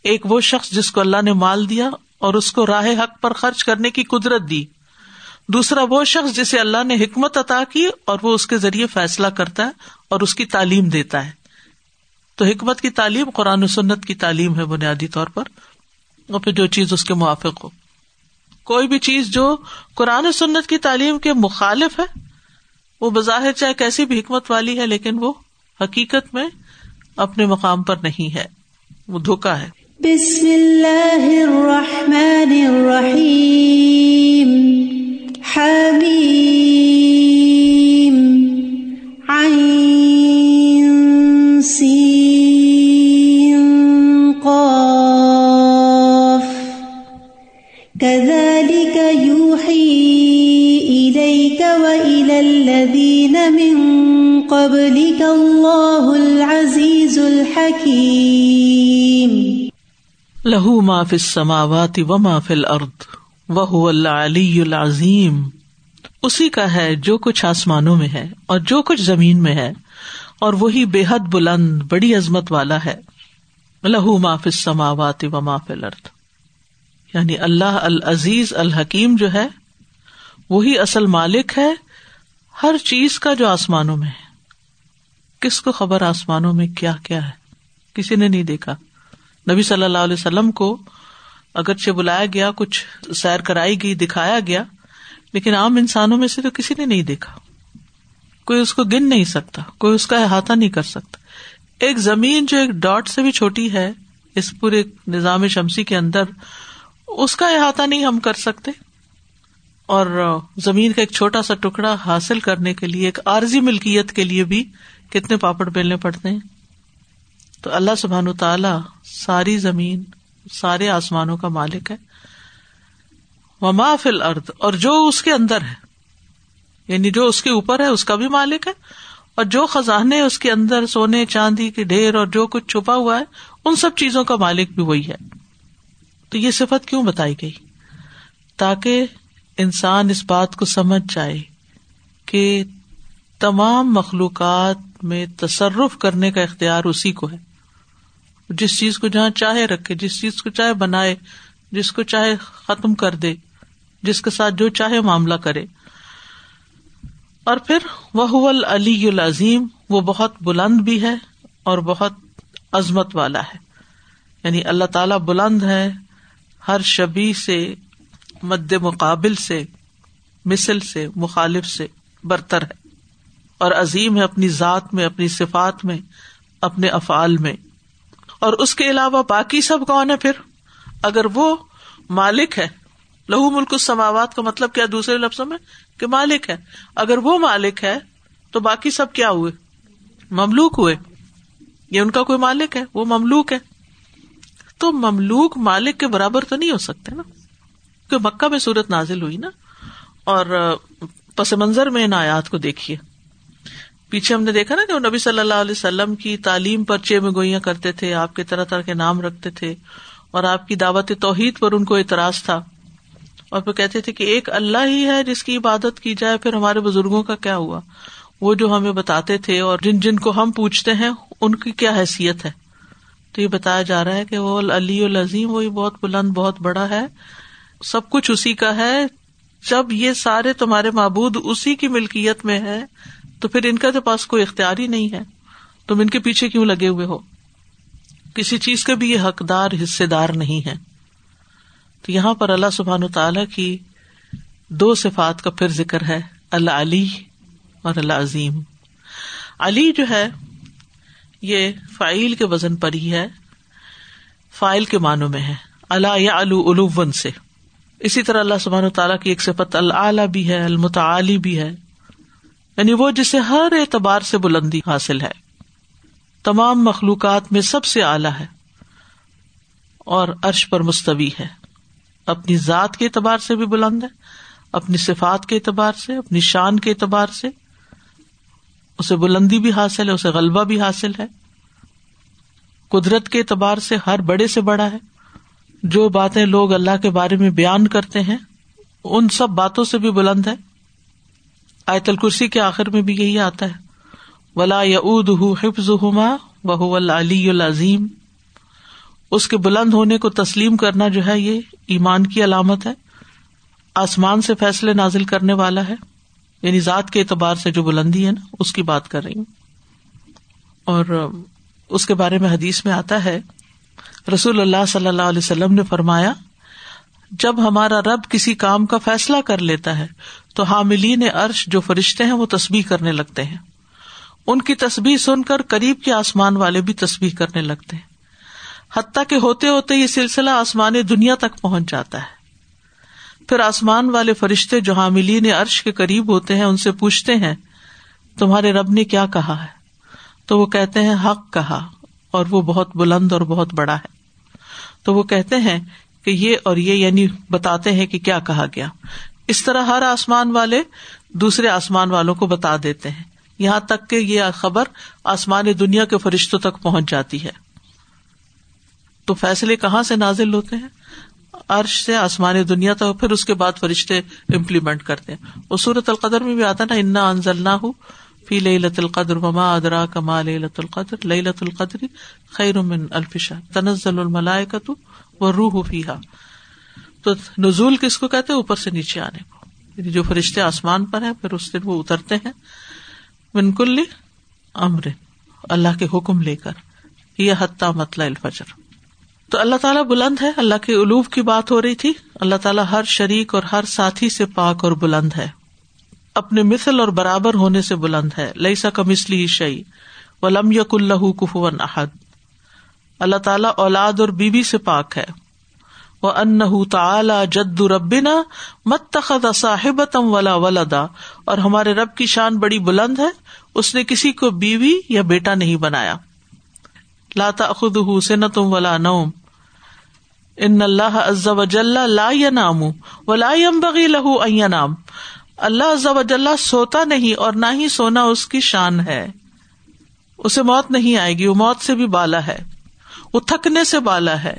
ایک وہ شخص جس کو اللہ نے مال دیا اور اس کو راہ حق پر خرچ کرنے کی قدرت دی۔ دوسرا وہ شخص جسے اللہ نے حکمت عطا کی اور وہ اس کے ذریعے فیصلہ کرتا ہے اور اس کی تعلیم دیتا ہے۔ تو حکمت کی تعلیم قرآن و سنت کی تعلیم ہے بنیادی طور پر۔ اور پھر جو چیز اس کے موافق ہو۔ کوئی بھی چیز جو قرآن سنت کی تعلیم کے مخالف ہے، وہ بظاہر چاہے کیسی بھی حکمت والی ہے، لیکن وہ حقیقت میں اپنے مقام پر نہیں ہے۔ وہ دھوکا ہے۔ بسم اللہ الرحمن الرحیم۔ حمیم۔ الذين من قبلك الله العزيز الحكيم. له ما في السماوات وما في الأرض وهو العلي العظيم اسی کا ہے جو کچھ آسمانوں میں ہے اور جو کچھ زمین میں ہے اور وہی بے حد بلند بڑی عظمت والا ہے. لہو ما فی السماوات وما فی الارض. یعنی اللہ العزیز الحکیم جو ہے، وہی اصل مالک ہے ہر چیز کا جو آسمانوں میں ہے، کس کو خبر آسمانوں میں کیا کیا ہے؟ کسی نے نہیں دیکھا۔ نبی صلی اللہ علیہ وسلم کو اگرچہ بلایا گیا، کچھ سیر کرائی گئی، دکھایا گیا، لیکن عام انسانوں میں سے تو کسی نے نہیں دیکھا۔ کوئی اس کو گن نہیں سکتا، کوئی اس کا احاطہ نہیں کر سکتا۔ ایک زمین جو ایک ڈاٹ سے بھی چھوٹی ہے، اس پورے نظام شمسی کے اندر، اس کا احاطہ نہیں ہم کر سکتے۔ اور زمین کا ایک چھوٹا سا ٹکڑا حاصل کرنے کے لیے، ایک عارضی ملکیت کے لیے بھی کتنے پاپڑ بیلنے پڑتے ہیں؟ تو اللہ سبحان تعالی ساری زمین، سارے آسمانوں کا مالک ہے۔ وما فل ارد اور جو اس کے اندر ہے یعنی جو اس کے اوپر ہے، اس کا بھی مالک ہے۔ اور جو خزانے اس کے اندر، سونے، چاندی کے ڈھیر اور جو کچھ چھپا ہوا ہے، ان سب چیزوں کا مالک بھی وہی ہے۔ تو یہ صفت کیوں بتائی گئی؟ تاکہ انسان اس بات کو سمجھ جائے کہ تمام مخلوقات میں تصرف کرنے کا اختیار اسی کو ہے۔ جس چیز کو جہاں چاہے رکھے، جس چیز کو چاہے بنائے، جس کو چاہے ختم کر دے، جس کے ساتھ جو چاہے معاملہ کرے۔ اور پھر وہ علی العظیم، وہ بہت بلند بھی ہے اور بہت عظمت والا ہے۔ یعنی اللہ تعالی بلند ہے، ہر شبی سے مد مقابل سے، مثل سے، مخالف سے برتر ہے اور عظیم ہے اپنی ذات میں، اپنی صفات میں، اپنے افعال میں۔ اور اس کے علاوہ باقی سب کون ہے پھر؟ اگر وہ مالک ہے، لہو ملک سماوات کا مطلب کیا دوسرے لفظوں میں کہ مالک ہے۔ اگر وہ مالک ہے، تو باقی سب کیا ہوئے؟ مملوک ہوئے۔ یہ ان کا کوئی مالک ہے؟ وہ مملوک ہے۔ تو مملوک مالک کے برابر تو نہیں ہو سکتے نا؟ کہ مکہ میں صورت نازل ہوئی نا اور پس منظر میں ان آیات کو دیکھیے۔ پیچھے ہم نے دیکھا نا کہ وہ نبی صلی اللہ علیہ وسلم کی تعلیم پر چے میں گوئیاں کرتے تھے، آپ کے طرح طرح کے نام رکھتے تھے اور آپ کی دعوت توحید پر ان کو اعتراض تھا۔ اور پھر کہتے تھے کہ ایک اللہ ہی ہے جس کی عبادت کی جائے، پھر ہمارے بزرگوں کا کیا ہوا؟ وہ جو ہمیں بتاتے تھے اور جن جن کو ہم پوچھتے ہیں، ان کی کیا حیثیت ہے؟ تو یہ بتایا جا رہا ہے کہ وہ علی العظیم وہی بہت بلند، بہت بڑا ہے۔ سب کچھ اسی کا ہے۔ جب یہ سارے تمہارے معبود اسی کی ملکیت میں ہے تو پھر ان کا تو پاس کوئی اختیار ہی نہیں ہے۔ تم ان کے پیچھے کیوں لگے ہوئے ہو؟ کسی چیز کے بھی یہ حقدار، حصے دار نہیں ہے تو یہاں پر اللہ سبحان تعالی کی دو صفات کا پھر ذکر ہے اللہ علی اور اللہ عظیم علی جو ہے، یہ فائل کے وزن پر ہی ہے فائل کے معنوں میں ہے۔ اللہ یا الو سے۔ اسی طرح اللہ سبحان تعالیٰ کی ایک صفت اللہ بھی ہے المتعلی بھی ہے۔ یعنی وہ جسے ہر اعتبار سے بلندی حاصل ہے۔ تمام مخلوقات میں سب سے اعلی ہے اور عرش پر مستوی ہے۔ اپنی ذات کے اعتبار سے بھی بلند ہے، اپنی صفات کے اعتبار سے، اپنی شان کے اعتبار سے۔ اسے بلندی بھی حاصل ہے، اسے غلبہ بھی حاصل ہے۔ قدرت کے اعتبار سے ہر بڑے سے بڑا ہے۔ جو باتیں لوگ اللہ کے بارے میں بیان کرتے ہیں، ان سب باتوں سے بھی بلند ہے۔ آیت الکرسی کے آخر میں بھی یہی آتا ہے۔ ولا یعود حفظ بہ علی العظیم اس کے بلند ہونے کو تسلیم کرنا جو ہے، یہ ایمان کی علامت ہے۔ آسمان سے فیصلے نازل کرنے والا ہے۔ یعنی ذات کے اعتبار سے جو بلندی ہے نا، اس کی بات کر رہی ہوں۔ اور اس کے بارے میں حدیث میں آتا ہے رسول اللہ صلی اللہ علیہ وسلم نے فرمایا، جب ہمارا رب کسی کام کا فیصلہ کر لیتا ہے، تو حاملین عرش جو فرشتے ہیں وہ تصبیح کرنے لگتے ہیں۔ ان کی تصبیح سن کر قریب کے آسمان والے بھی تصبیح کرنے لگتے ہیں۔ حتیٰ کہ ہوتے ہوتے یہ سلسلہ آسمان دنیا تک پہنچ جاتا ہے۔ پھر آسمان والے فرشتے جو حاملین عرش کے قریب ہوتے ہیں، ان سے پوچھتے ہیں، تمہارے رب نے کیا کہا ہے؟ تو وہ کہتے ہیں، حق کہا۔ اور وہ بہت بلند اور بہت بڑا ہے۔ تو وہ کہتے ہیں کہ یہ اور یہ یعنی بتاتے ہیں کہ کیا کہا گیا۔ اس طرح ہر آسمان والے دوسرے آسمان والوں کو بتا دیتے ہیں۔ یہاں تک کہ یہ خبر آسمان دنیا کے فرشتوں تک پہنچ جاتی ہے۔ تو فیصلے کہاں سے نازل ہوتے ہیں؟ عرش سے آسمان دنیا تک پھر اس کے بعد فرشتے امپلیمنٹ کرتے ہیں۔ وہ سورت القدر میں بھی آتا نا، انا انزل نہ ہو فی لئی لت القدر وما ادرا کما لت القدر. لئی لت القدر خیر من الفشا تنزل الملائے کا تو وہ روح فیحا تو نزول کس کو کہتے اوپر سے نیچے آنے کو. یعنی جو فرشتے آسمان پر ہیں، پھر اس دن وہ اترتے ہیں. بنکل امر. اللہ کے حکم لے کر. یہ حتیٰ مطلع الفجر. تو اللہ تعالیٰ بلند ہے. اللہ کے علوف کی بات ہو رہی تھی. اللہ تعالیٰ ہر شریک اور ہر ساتھی سے پاک اور بلند ہے. اپنے مثل اور برابر ہونے سے بلند ہے۔ لئی سا کمسلی شعی و لم یق اللہ کفون احد۔ اللہ تعالیٰ اولاد اور بیوی بی سے پاک ہے۔ وہ ان تعلی جد ربنا مت تخت صاحب تم ولا ولدا۔ اور ہمارے رب کی شان بڑی بلند ہے۔ اس نے کسی کو بیوی یا بیٹا نہیں بنایا۔ لاتا خود حسن تم ولا نوم۔ ان اللہ عز وجل لا ینام ولا ينبغي له ان ينام۔ اللہ عز سوتا نہیں اور نہ ہی سونا اس کی شان ہے۔ اسے موت نہیں آئے گی، وہ موت سے بھی بالا ہے۔ وہ تھکنے سے بالا ہے۔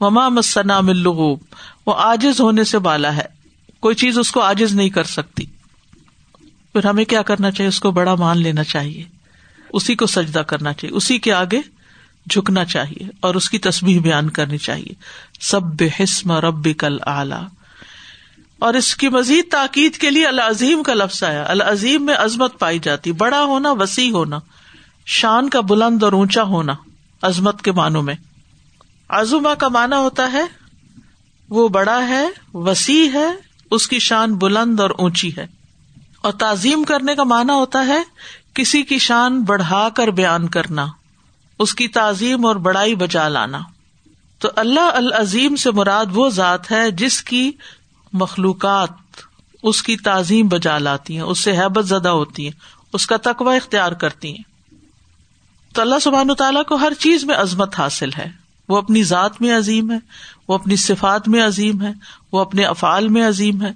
مما مسنا ملغوب وہ آجز ہونے سے بالا ہے۔ کوئی چیز اس کو آجز نہیں کر سکتی۔ پھر ہمیں کیا کرنا چاہیے؟ اس کو بڑا مان لینا چاہیے۔ اسی کو سجدہ کرنا چاہیے۔ اسی کے آگے جھکنا چاہیے اور اس کی تصبیح بیان کرنی چاہیے۔ سب بے حسم رب کل اعلی اور اس کی مزید تاکید کے لیے العظیم کا لفظ آیا۔ العظیم میں عظمت پائی جاتی۔ بڑا ہونا، وسیع ہونا۔ شان کا بلند اور اونچا ہونا، عظمت کے معنوں میں۔ عزما کا مانا ہوتا ہے، وہ بڑا ہے، وسیع ہے، اس کی شان بلند اور اونچی ہے۔ اور تعظیم کرنے کا مانا ہوتا ہے، کسی کی شان بڑھا کر بیان کرنا، اس کی تعظیم اور بڑائی بچا لانا۔ تو اللہ العظیم سے مراد وہ ذات ہے جس کی مخلوقات اس کی تعظیم بجا لاتی ہیں، اس سے حیبت زدہ ہوتی ہیں، اس کا تقوی اختیار کرتی ہیں۔ تو اللہ سبحان تعالیٰ کو ہر چیز میں عظمت حاصل ہے۔ وہ اپنی ذات میں عظیم ہے، وہ اپنی صفات میں عظیم ہے، وہ اپنے افعال میں عظیم ہے،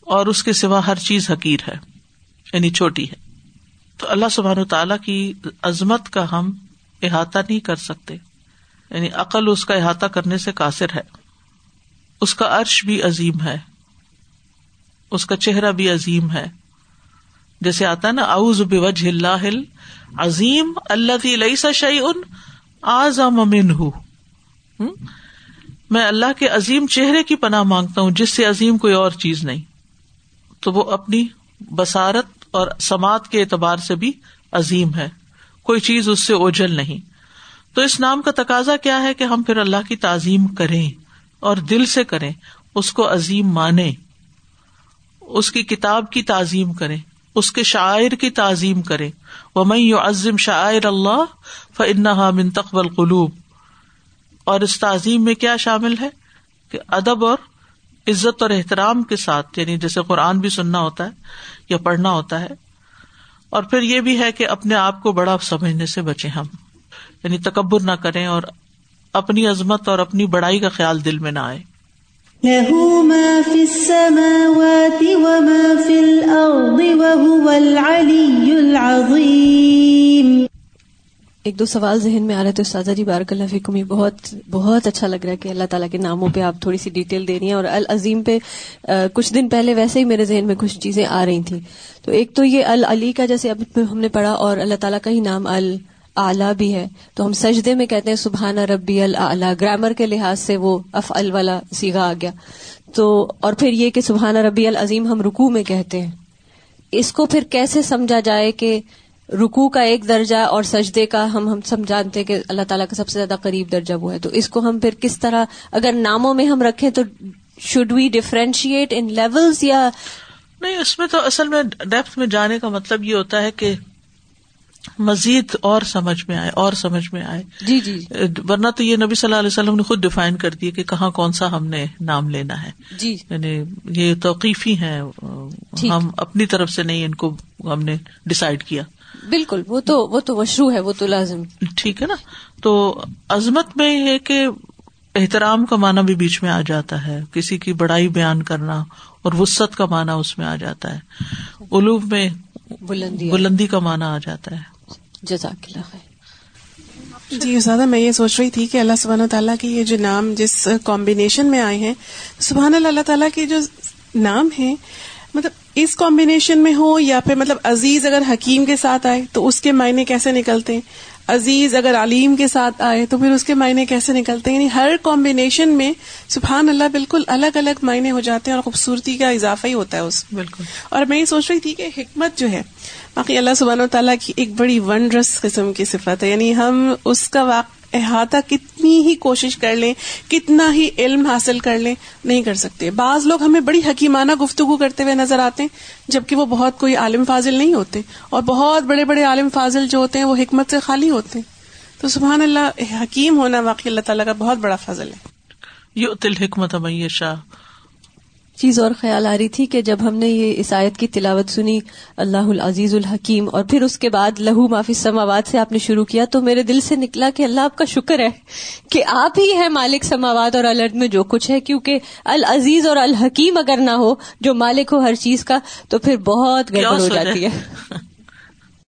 اور اس کے سوا ہر چیز حقیر ہے یعنی چھوٹی ہے۔ تو اللہ سبحان تعالیٰ کی عظمت کا ہم احاطہ نہیں کر سکتے یعنی عقل اس کا احاطہ کرنے سے قاصر ہے۔ اس کا عرش بھی عظیم ہے۔ اس کا چہرہ بھی عظیم ہے۔ جیسے آتا ہے نا، اعوذ بوجہ اللہ عظیم اللہ لئی سا شعی ان آزم امن ہوں میں اللہ کے عظیم چہرے کی پناہ مانگتا ہوں، جس سے عظیم کوئی اور چیز نہیں۔ تو وہ اپنی بسارت اور سماعت کے اعتبار سے بھی عظیم ہے۔ کوئی چیز اس سے اوجل نہیں۔ تو اس نام کا تقاضا کیا ہے کہ ہم پھر اللہ کی تعظیم کریں۔ اور دل سے کریں، اس کو عظیم مانے اس کی کتاب کی تعظیم کریں، اس کے شاعر کی تعظیم کرے وہ میں یو عظم شاعر اللہ فنحا من تقبل قلوب اور اس تعظیم میں کیا شامل ہے؟ کہ ادب اور عزت اور احترام کے ساتھ یعنی جیسے قرآن بھی سننا ہوتا ہے یا پڑھنا ہوتا ہے۔ اور پھر یہ بھی ہے کہ اپنے آپ کو بڑا سمجھنے سے بچے ہم۔ یعنی تکبر نہ کریں اور اپنی عظمت اور اپنی بڑائی کا خیال دل میں نہ آئے۔ ایک دو سوال ذہن میں آ رہے تھے استاذہ جی بارک اللہ فکم یہ بہت بہت اچھا لگ رہا ہے کہ اللہ تعالیٰ کے ناموں پہ آپ تھوڑی سی ڈیٹیل دے رہی ہیں اور العظیم پہ کچھ دن پہلے ویسے ہی میرے ذہن میں کچھ چیزیں آ رہی تھیں۔ تو ایک تو یہ العلی کا جیسے اب ہم نے پڑھا اور اللہ تعالیٰ کا ہی نام ال اعلیٰ بھی ہے۔ تو ہم سجدے میں کہتے ہیں، سبحان ربی اللہ گرامر کے لحاظ سے وہ اف والا سیگا آ گیا۔ تو، اور پھر یہ کہ سبحان ربی العظیم ہم رکو میں کہتے ہیں۔ اس کو پھر کیسے سمجھا جائے کہ رکو کا ایک درجہ اور سجدے کا ہم ہم سمجھانتے کہ اللہ تعالیٰ کا سب سے زیادہ قریب درجہ وہ ہے۔ تو اس کو ہم پھر کس طرح، اگر ناموں میں ہم رکھیں تو should we differentiate in levels یا نہیں، اس میں تو اصل میں ڈیپتھ میں جانے کا مطلب یہ ہوتا ہے کہ مزید اور سمجھ میں آئے اور سمجھ میں آئے۔ جی جی۔ ورنہ تو یہ نبی صلی اللہ علیہ وسلم نے خود ڈیفائن کر دیا کہ کہاں کون سا ہم نے نام لینا ہے۔ جی۔ یعنی یہ توقیفی ہیں ہم اپنی طرف سے نہیں ان کو ہم نے ڈسائڈ کیا۔ بالکل وہ تو وہ تو مشروع ہے وہ تو لازم۔ ٹھیک ہے نا؟ تو عظمت میں یہ کہ احترام کا معنی بھی بیچ میں آ جاتا ہے۔ کسی کی بڑائی بیان کرنا اور وسط کا معنی اس میں آ جاتا ہے۔ علوب میں بلندی۔ بلندی کا معنی آ جاتا ہے۔ جزاک اللہ جی زیادہ میں یہ سوچ رہی تھی کہ اللہ سبحانہ تعالیٰ کے یہ جو نام جس کمبینیشن میں آئے ہیں، سبحان اللہ اللہ تعالیٰ کے جو نام ہے مطلب اس کمبینیشن میں ہو یا پھر مطلب عزیز اگر حکیم کے ساتھ آئے تو اس کے معنی کیسے نکلتے ہیں؟ عزیز اگر علیم کے ساتھ آئے تو پھر اس کے معنی کیسے نکلتے ہیں؟ یعنی ہر کمبینیشن میں سبحان اللہ بالکل الگ الگ معنی ہو جاتے ہیں اور خوبصورتی کا اضافہ ہی ہوتا ہے اس بالکل۔ اور میں یہ سوچ رہی تھی کہ حکمت جو ہے باقی اللہ سبحانہ و تعالیٰ کی ایک بڑی ونڈرس قسم کی صفت ہے۔ یعنی ہم اس کا واقع احاطہ کتنی ہی کوشش کر لیں، کتنا ہی علم حاصل کر لیں، نہیں کر سکتے۔ بعض لوگ ہمیں بڑی حکیمانہ گفتگو کرتے ہوئے نظر آتے ہیں، جبکہ وہ بہت کوئی عالم فاضل نہیں ہوتے۔ اور بہت بڑے بڑے عالم فاضل جو ہوتے ہیں، وہ حکمت سے خالی ہوتے ہیں۔ تو سبحان اللہ، حکیم ہونا واقعی اللہ تعالیٰ کا بہت بڑا فضل ہے۔ یہ تل حکمت شاہ چیز اور خیال آ رہی تھی کہ جب ہم نے یہ عیسائیت کی تلاوت سنی اللہ العزیز الحکیم اور پھر اس کے بعد لہو معافی سماوات سے آپ نے شروع کیا تو میرے دل سے نکلا کہ اللہ آپ کا شکر ہے کہ آپ ہی ہے مالک سماوات اور الرد میں جو کچھ ہے کیونکہ العزیز اور الحکیم اگر نہ ہو جو مالک ہو ہر چیز کا تو پھر بہت گڑبڑ ہو جاتی ہے۔